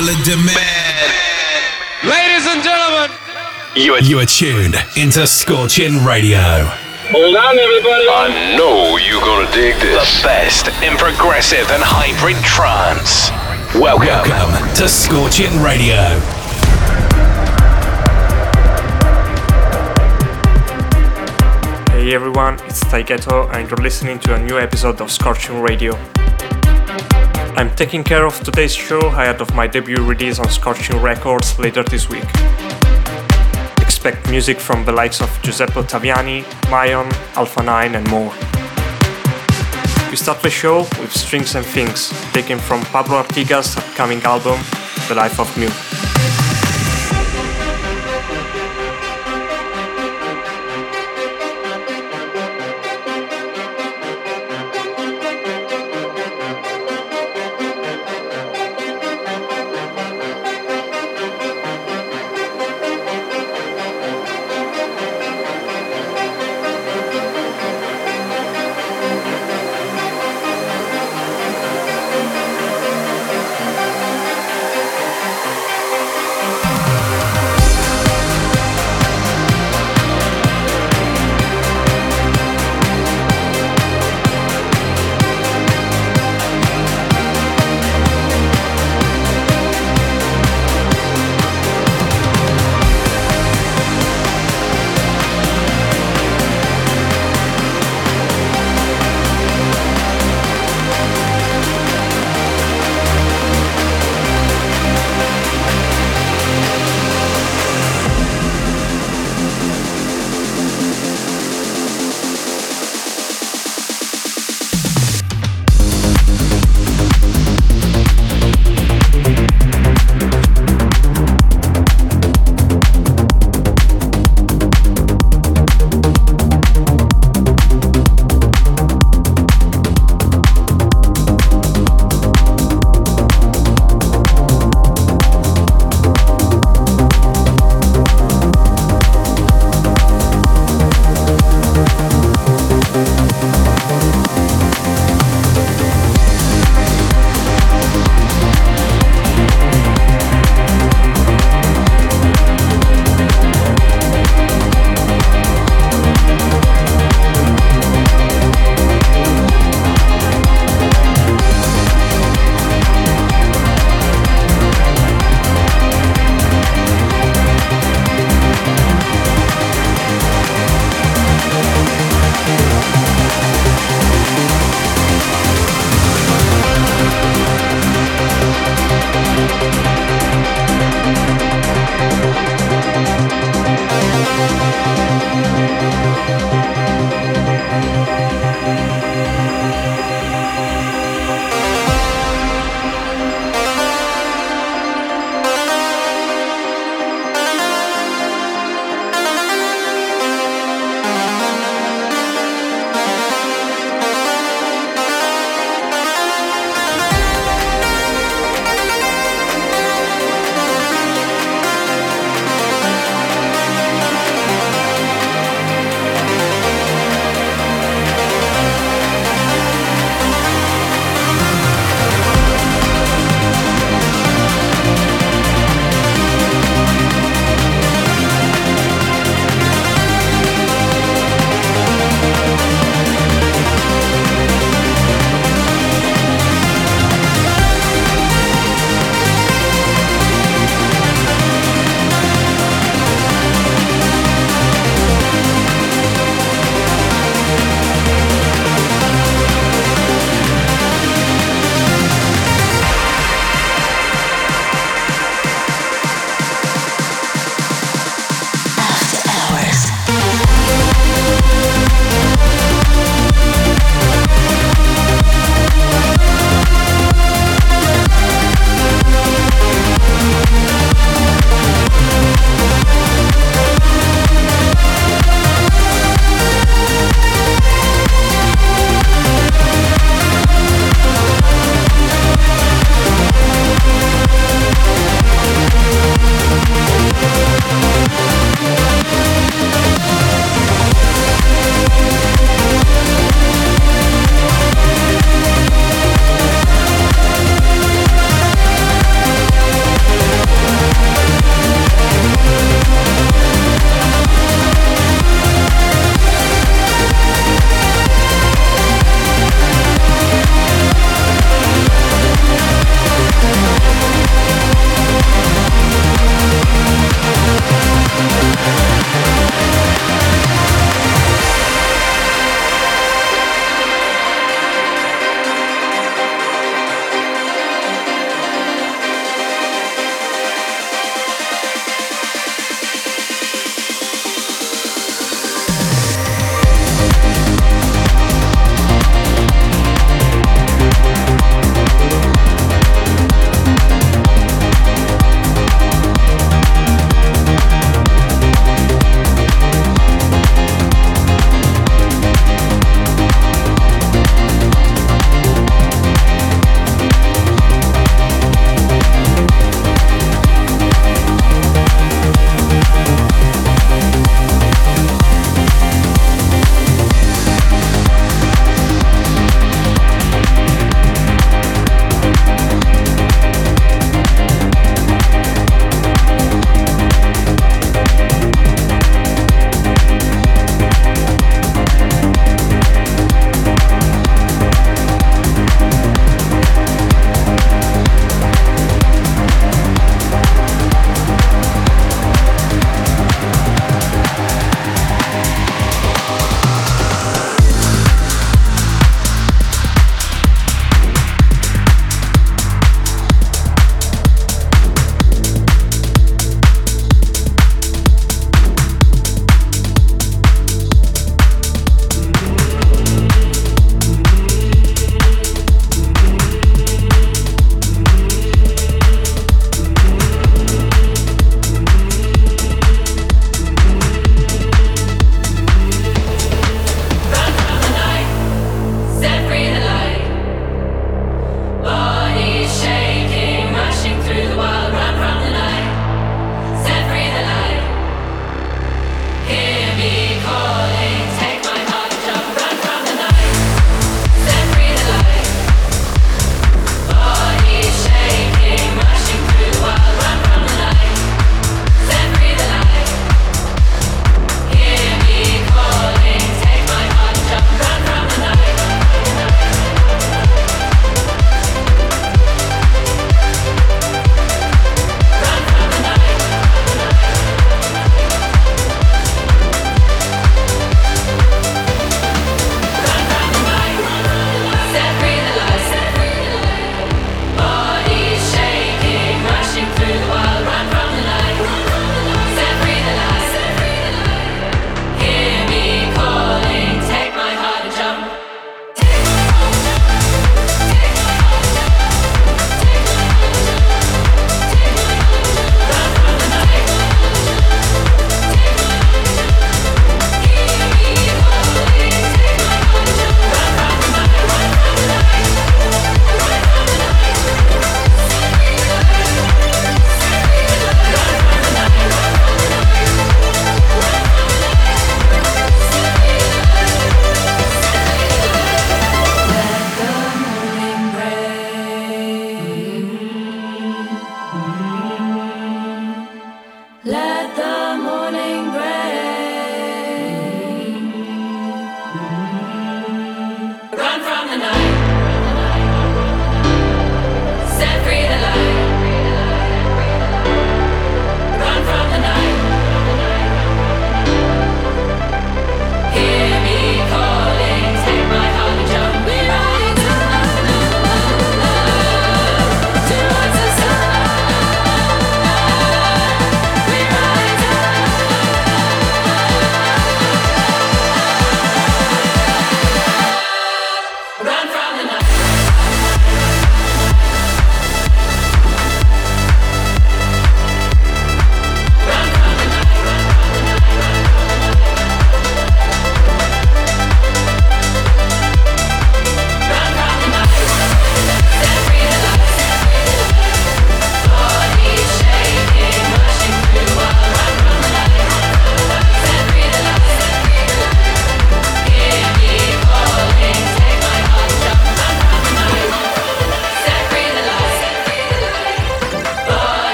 popular demand. Ladies and gentlemen, You are, You are tuned into Scorching Radio. Hold on, everybody. I know you're gonna dig this. The best in progressive and hybrid trance. Welcome. Welcome to Scorching Radio. Hey everyone, it's Taygeto and you're listening to a new episode of Scorching Radio. I'm taking care of today's show ahead of my debut release on Scorching Records later this week. Expect music from the likes of Giuseppe Ottaviani, Mayon, Alpha 9 and more. We start the show with Strings and Things, taken from Pablo Artigas' upcoming album, The Life of Mu.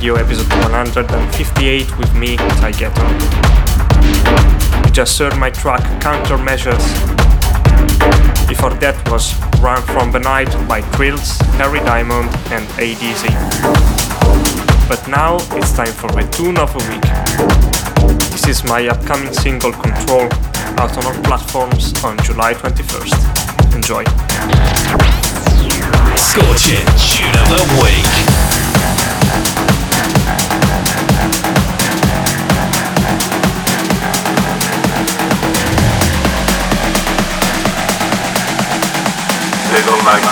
Radio episode 158 with me, Taygeto. You just heard my track Countermeasures. Before that was Run From The Night by Trills, Harry Diamond and ADZ. But now it's time for the tune of the week. This is my upcoming single Control, out on all platforms on July 21st. Enjoy. Scorching Tune of the Week. They don't like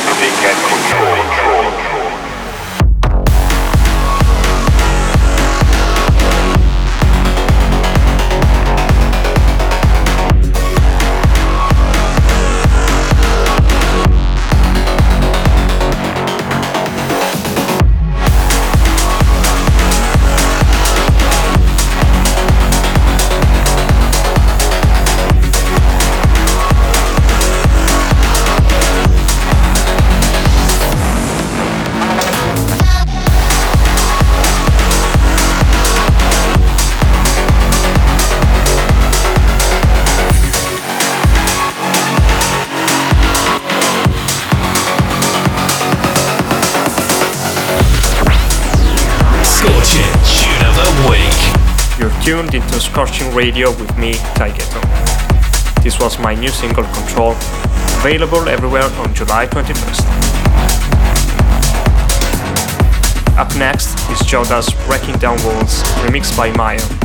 can't control. Tuned into Scorching Radio with me, Taygeto. This was my new single Control, available everywhere on July 21st. Up next is Joda's Breaking Down Walls, remixed by Maya.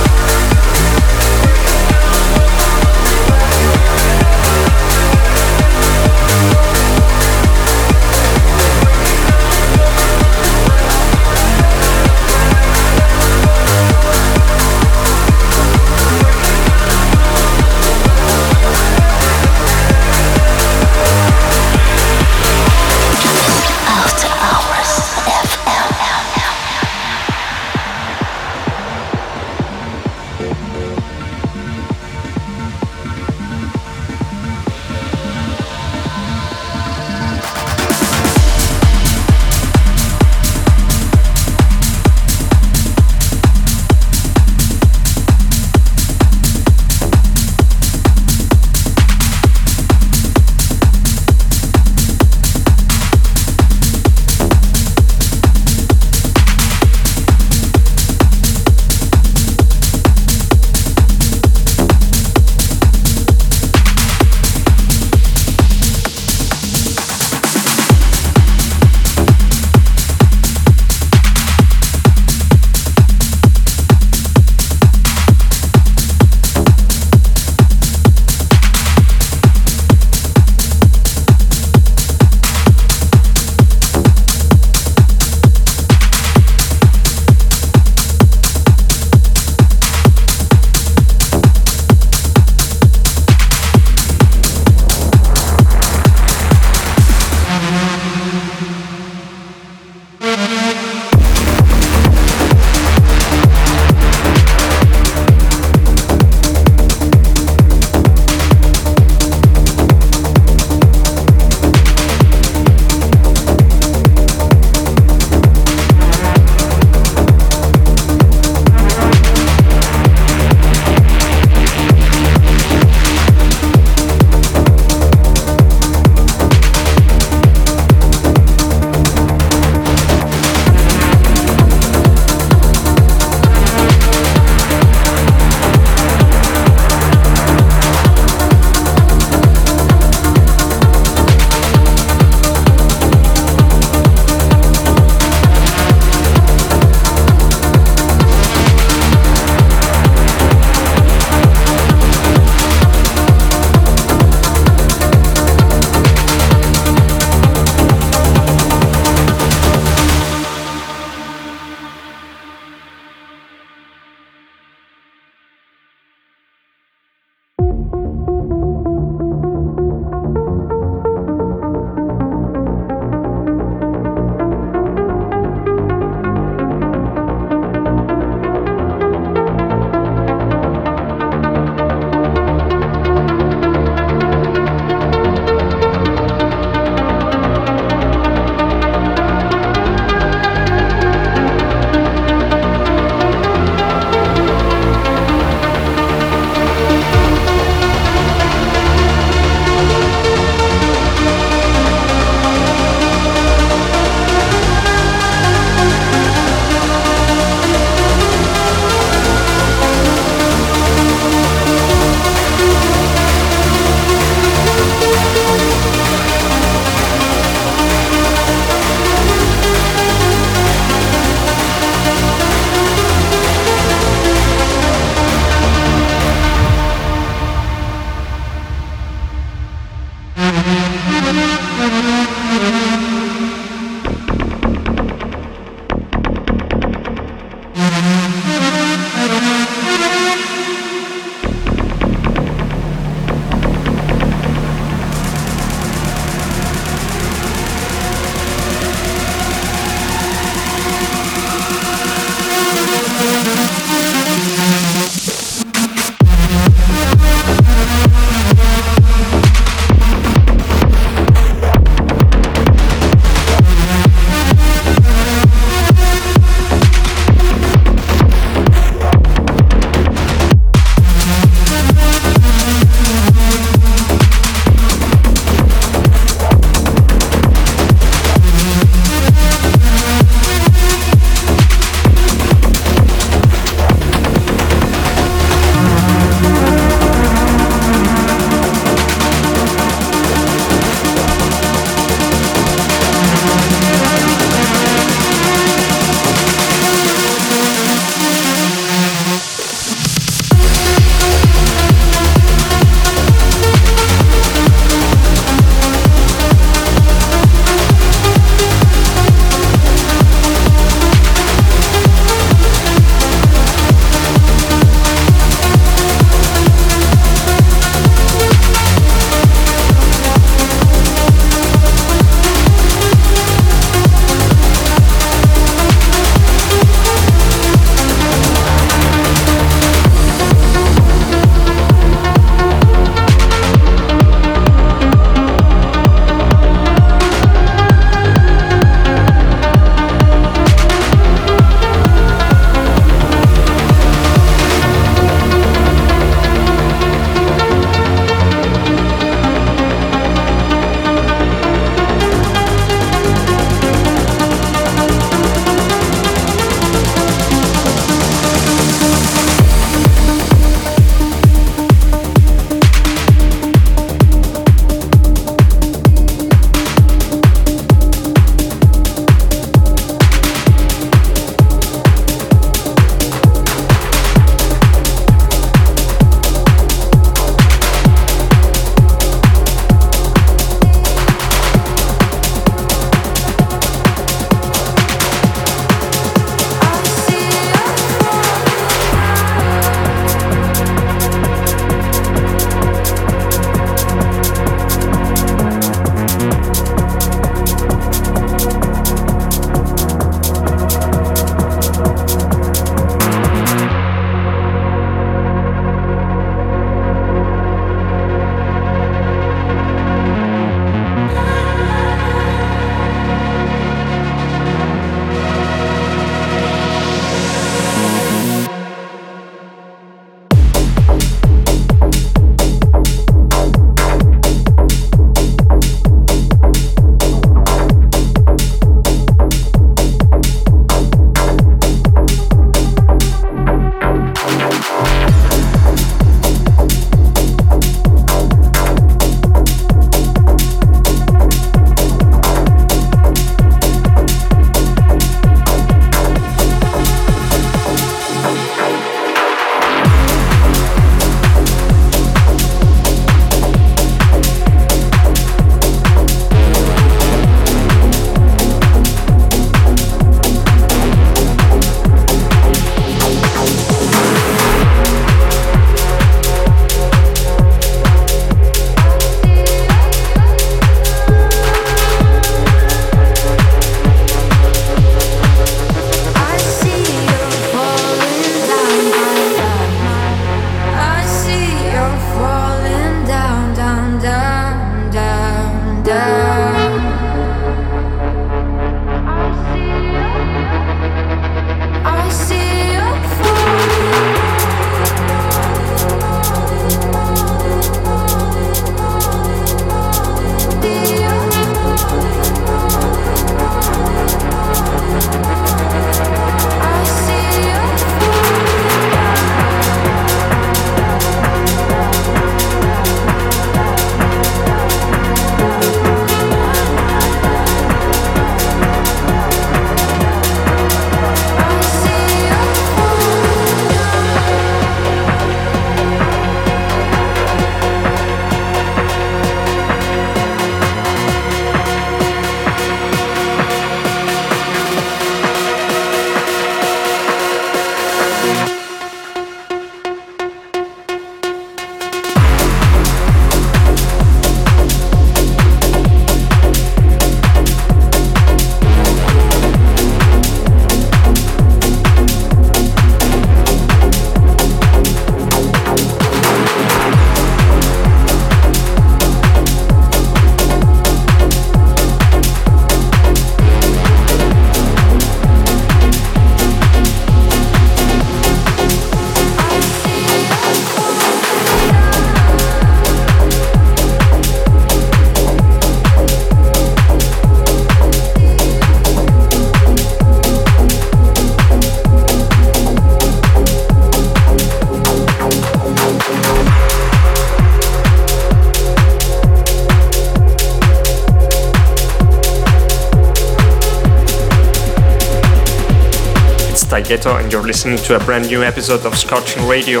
Taygeto and you're listening to a brand new episode of Scorching Radio.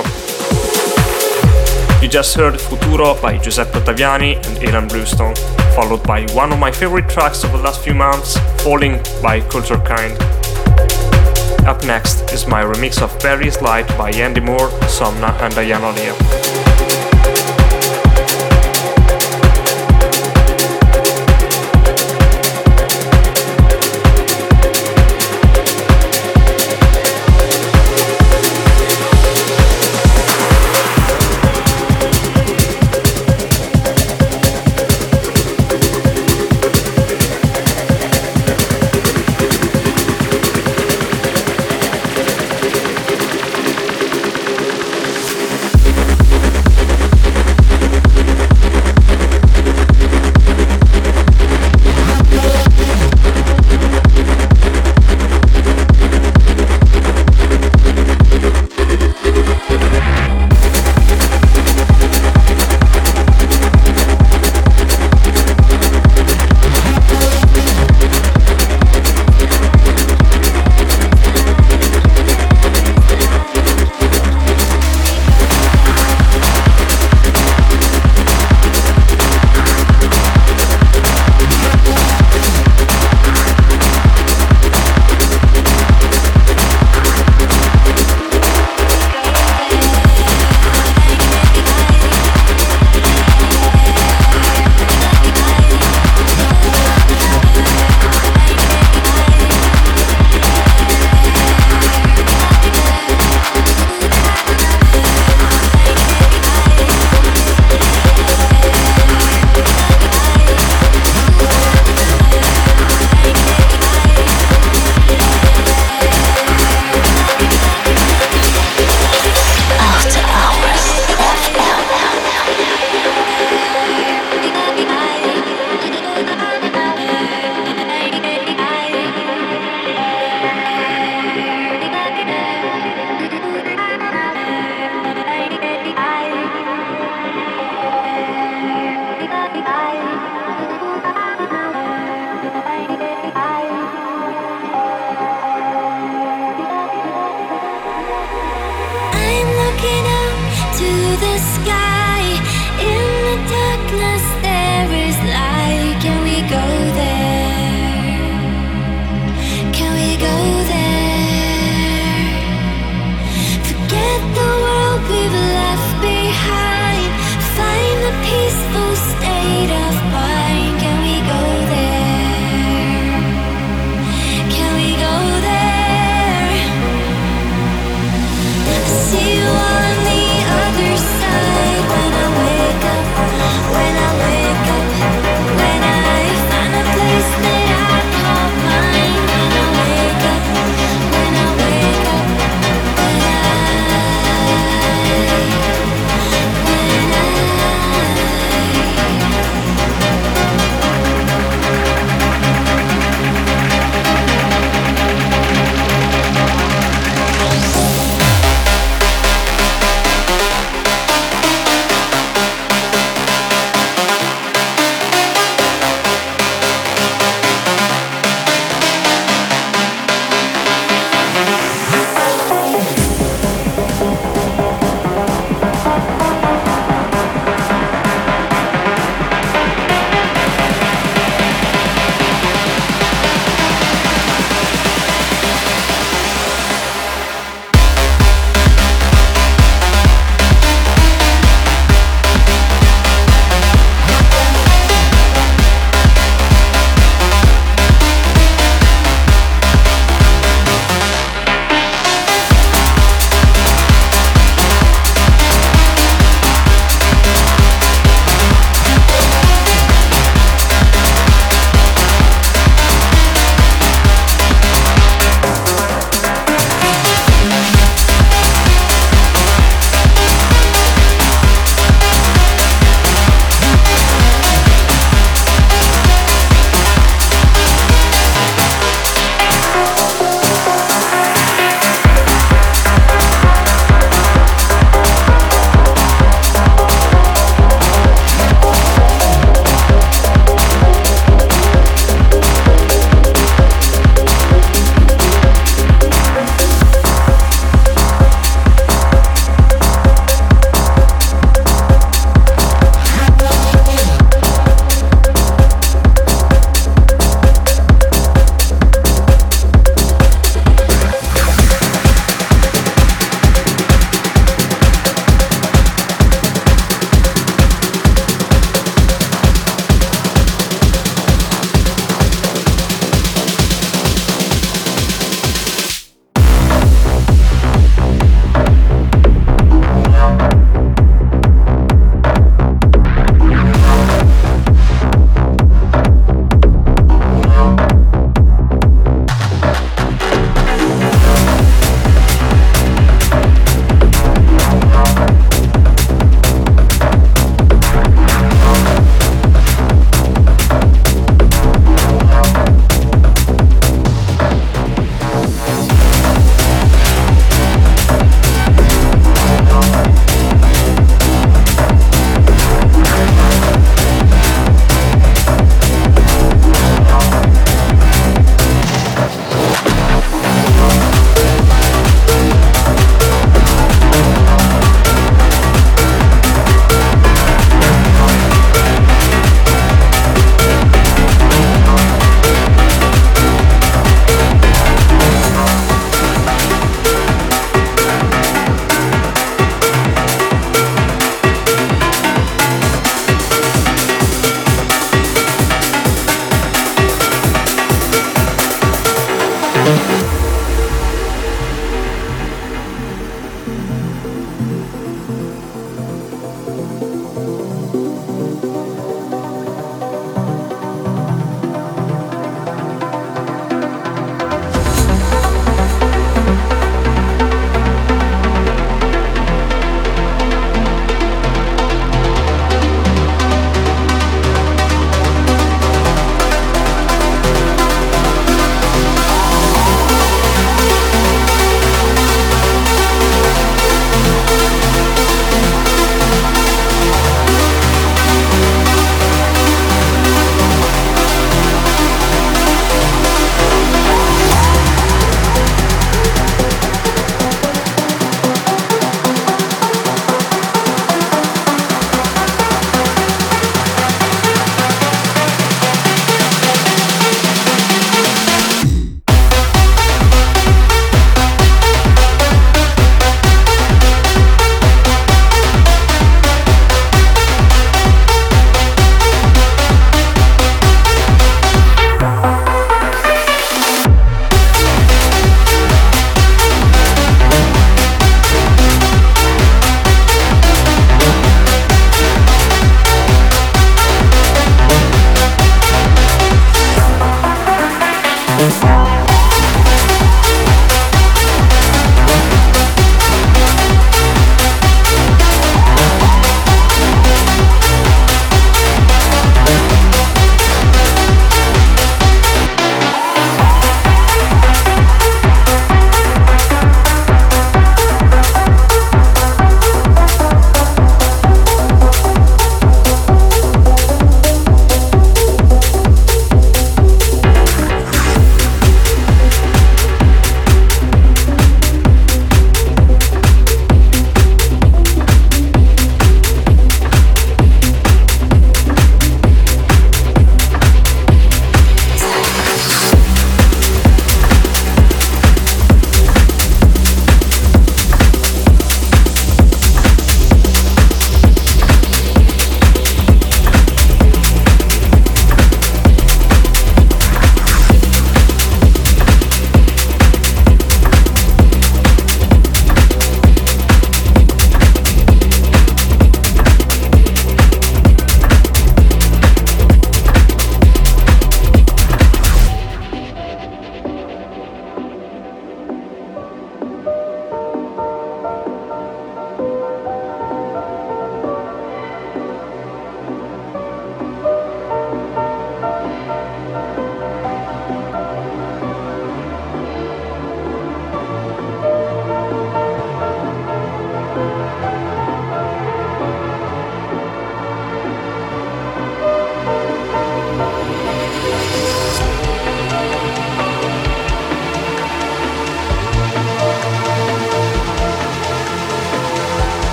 You just heard Futuro by Giuseppe Ottaviani and Ilan Bluestone, followed by one of my favorite tracks of the last few months, Falling by Culture Kind. Up next is my remix of Various Light by Andy Moore, Somna and Diana Leah.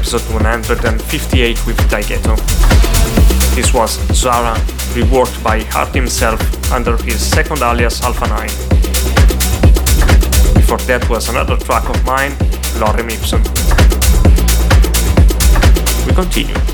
Episode 158 with Taygeto. This was Zara, reworked by Hart himself under his second alias Alpha 9. Before that was another track of mine, Lorem Ipsum. We continue.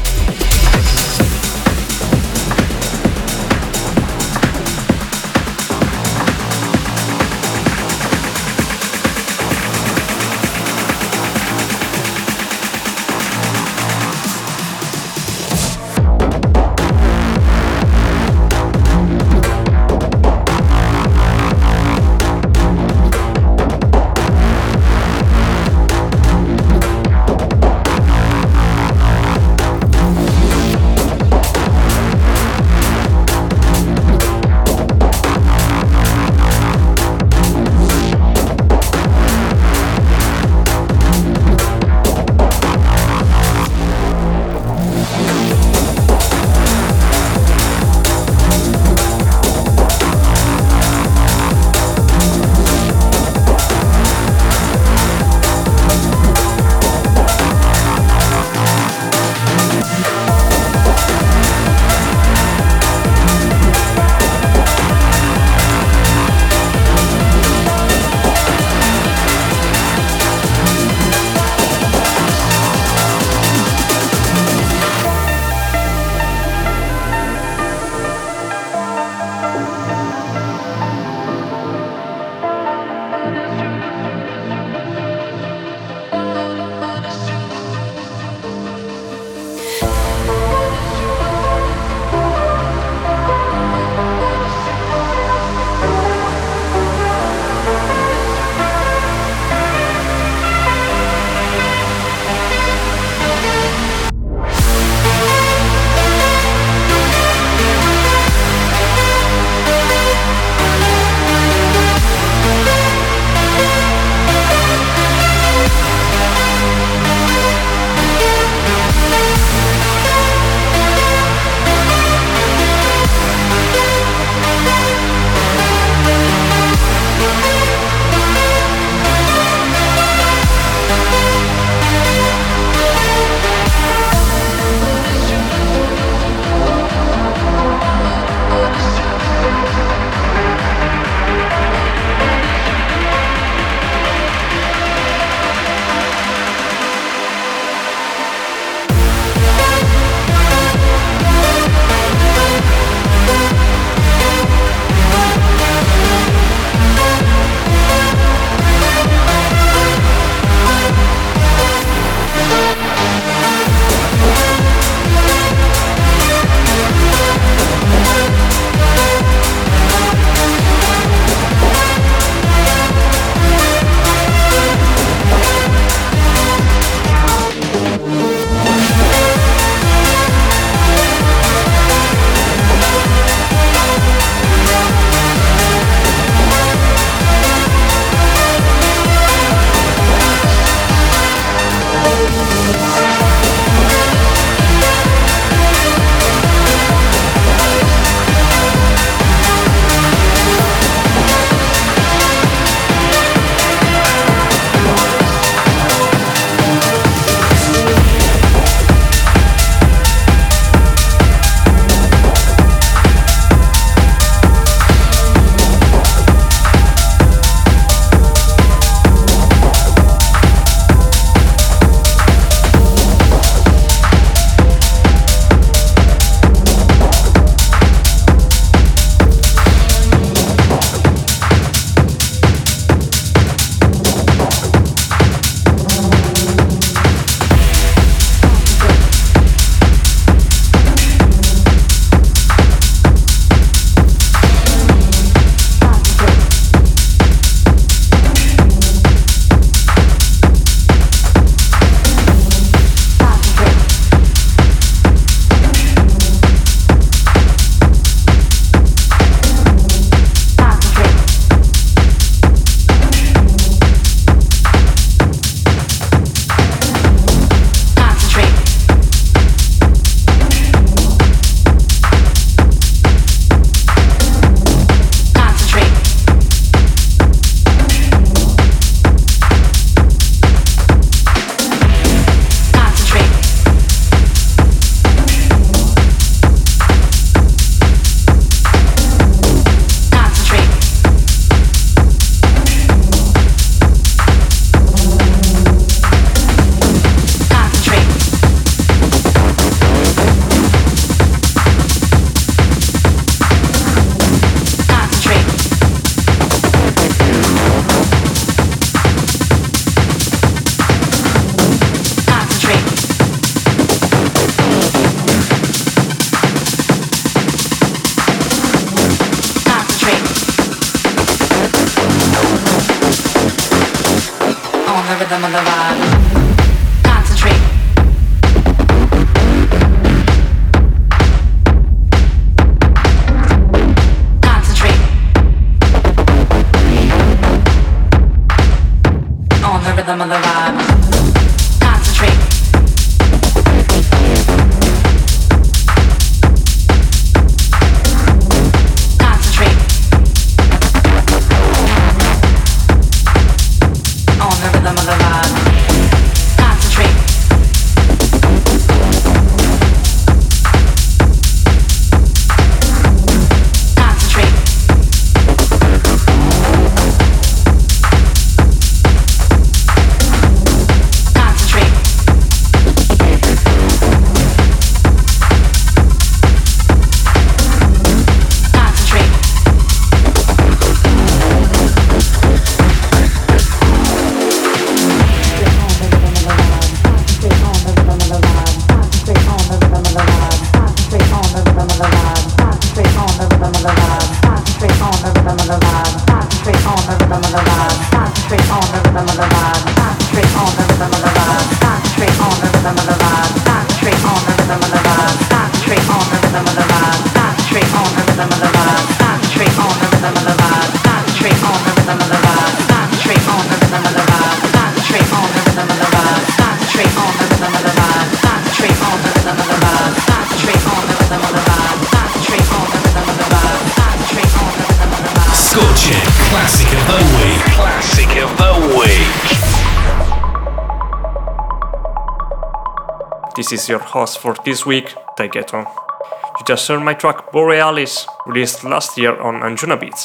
Host for this week, Taygeto. You just heard my track Borealis, released last year on Anjunabeats.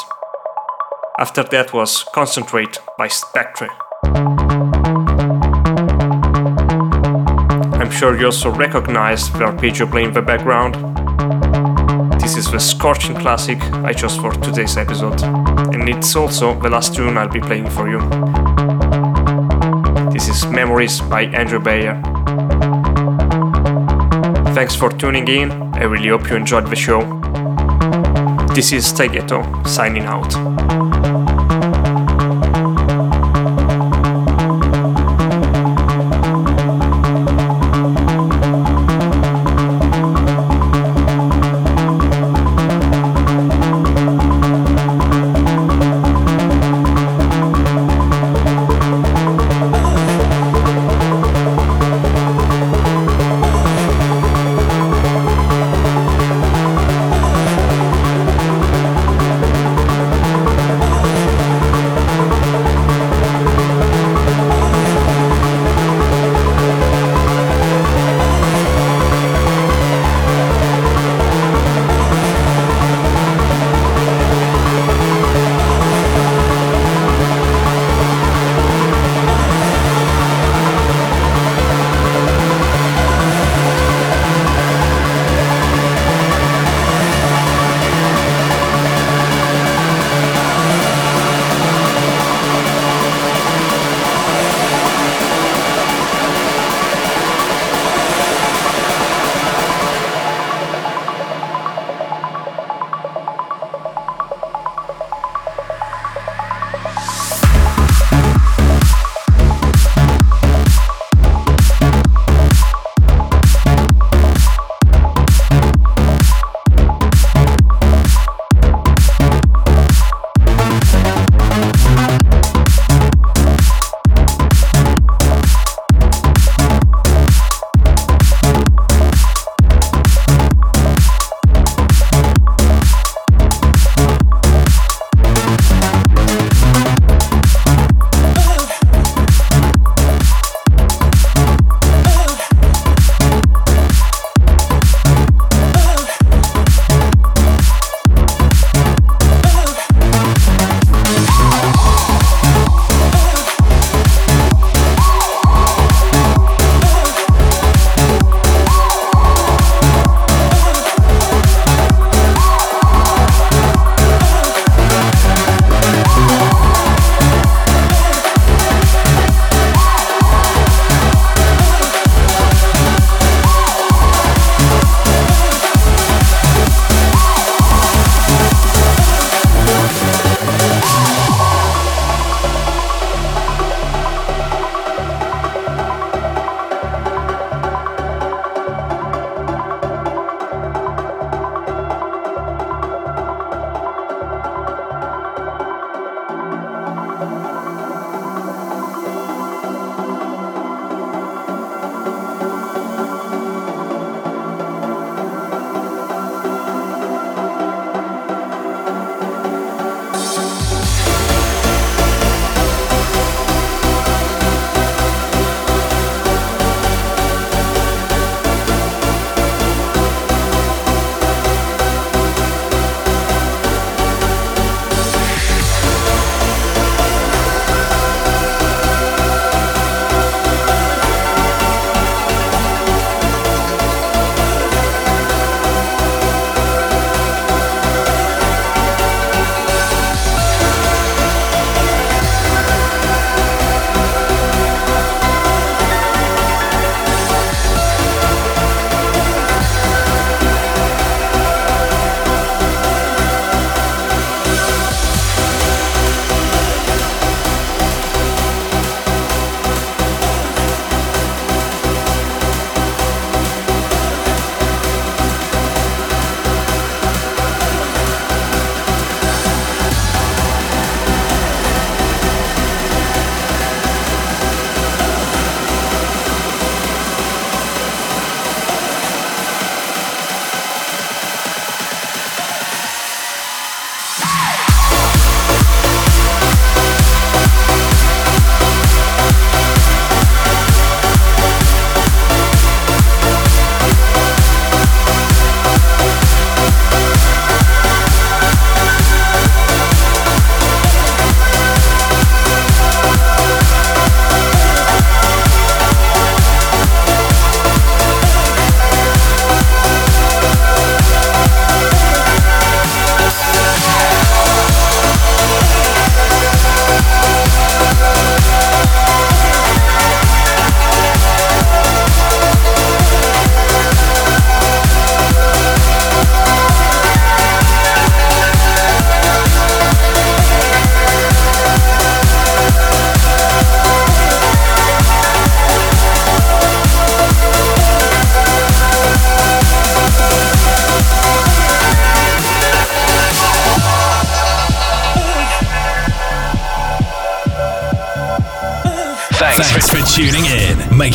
After that was Concentrate by Spectre. I'm sure you also recognize the arpeggio playing in the background. This is the Scorching classic I chose for today's episode, and it's also the last tune I'll be playing for you. This is Memories by Andrew Bayer. Thanks for tuning in. I really hope you enjoyed the show. This is Taygeto signing out.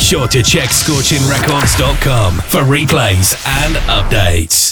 Sure to check scorchingrecords.com for replays and updates.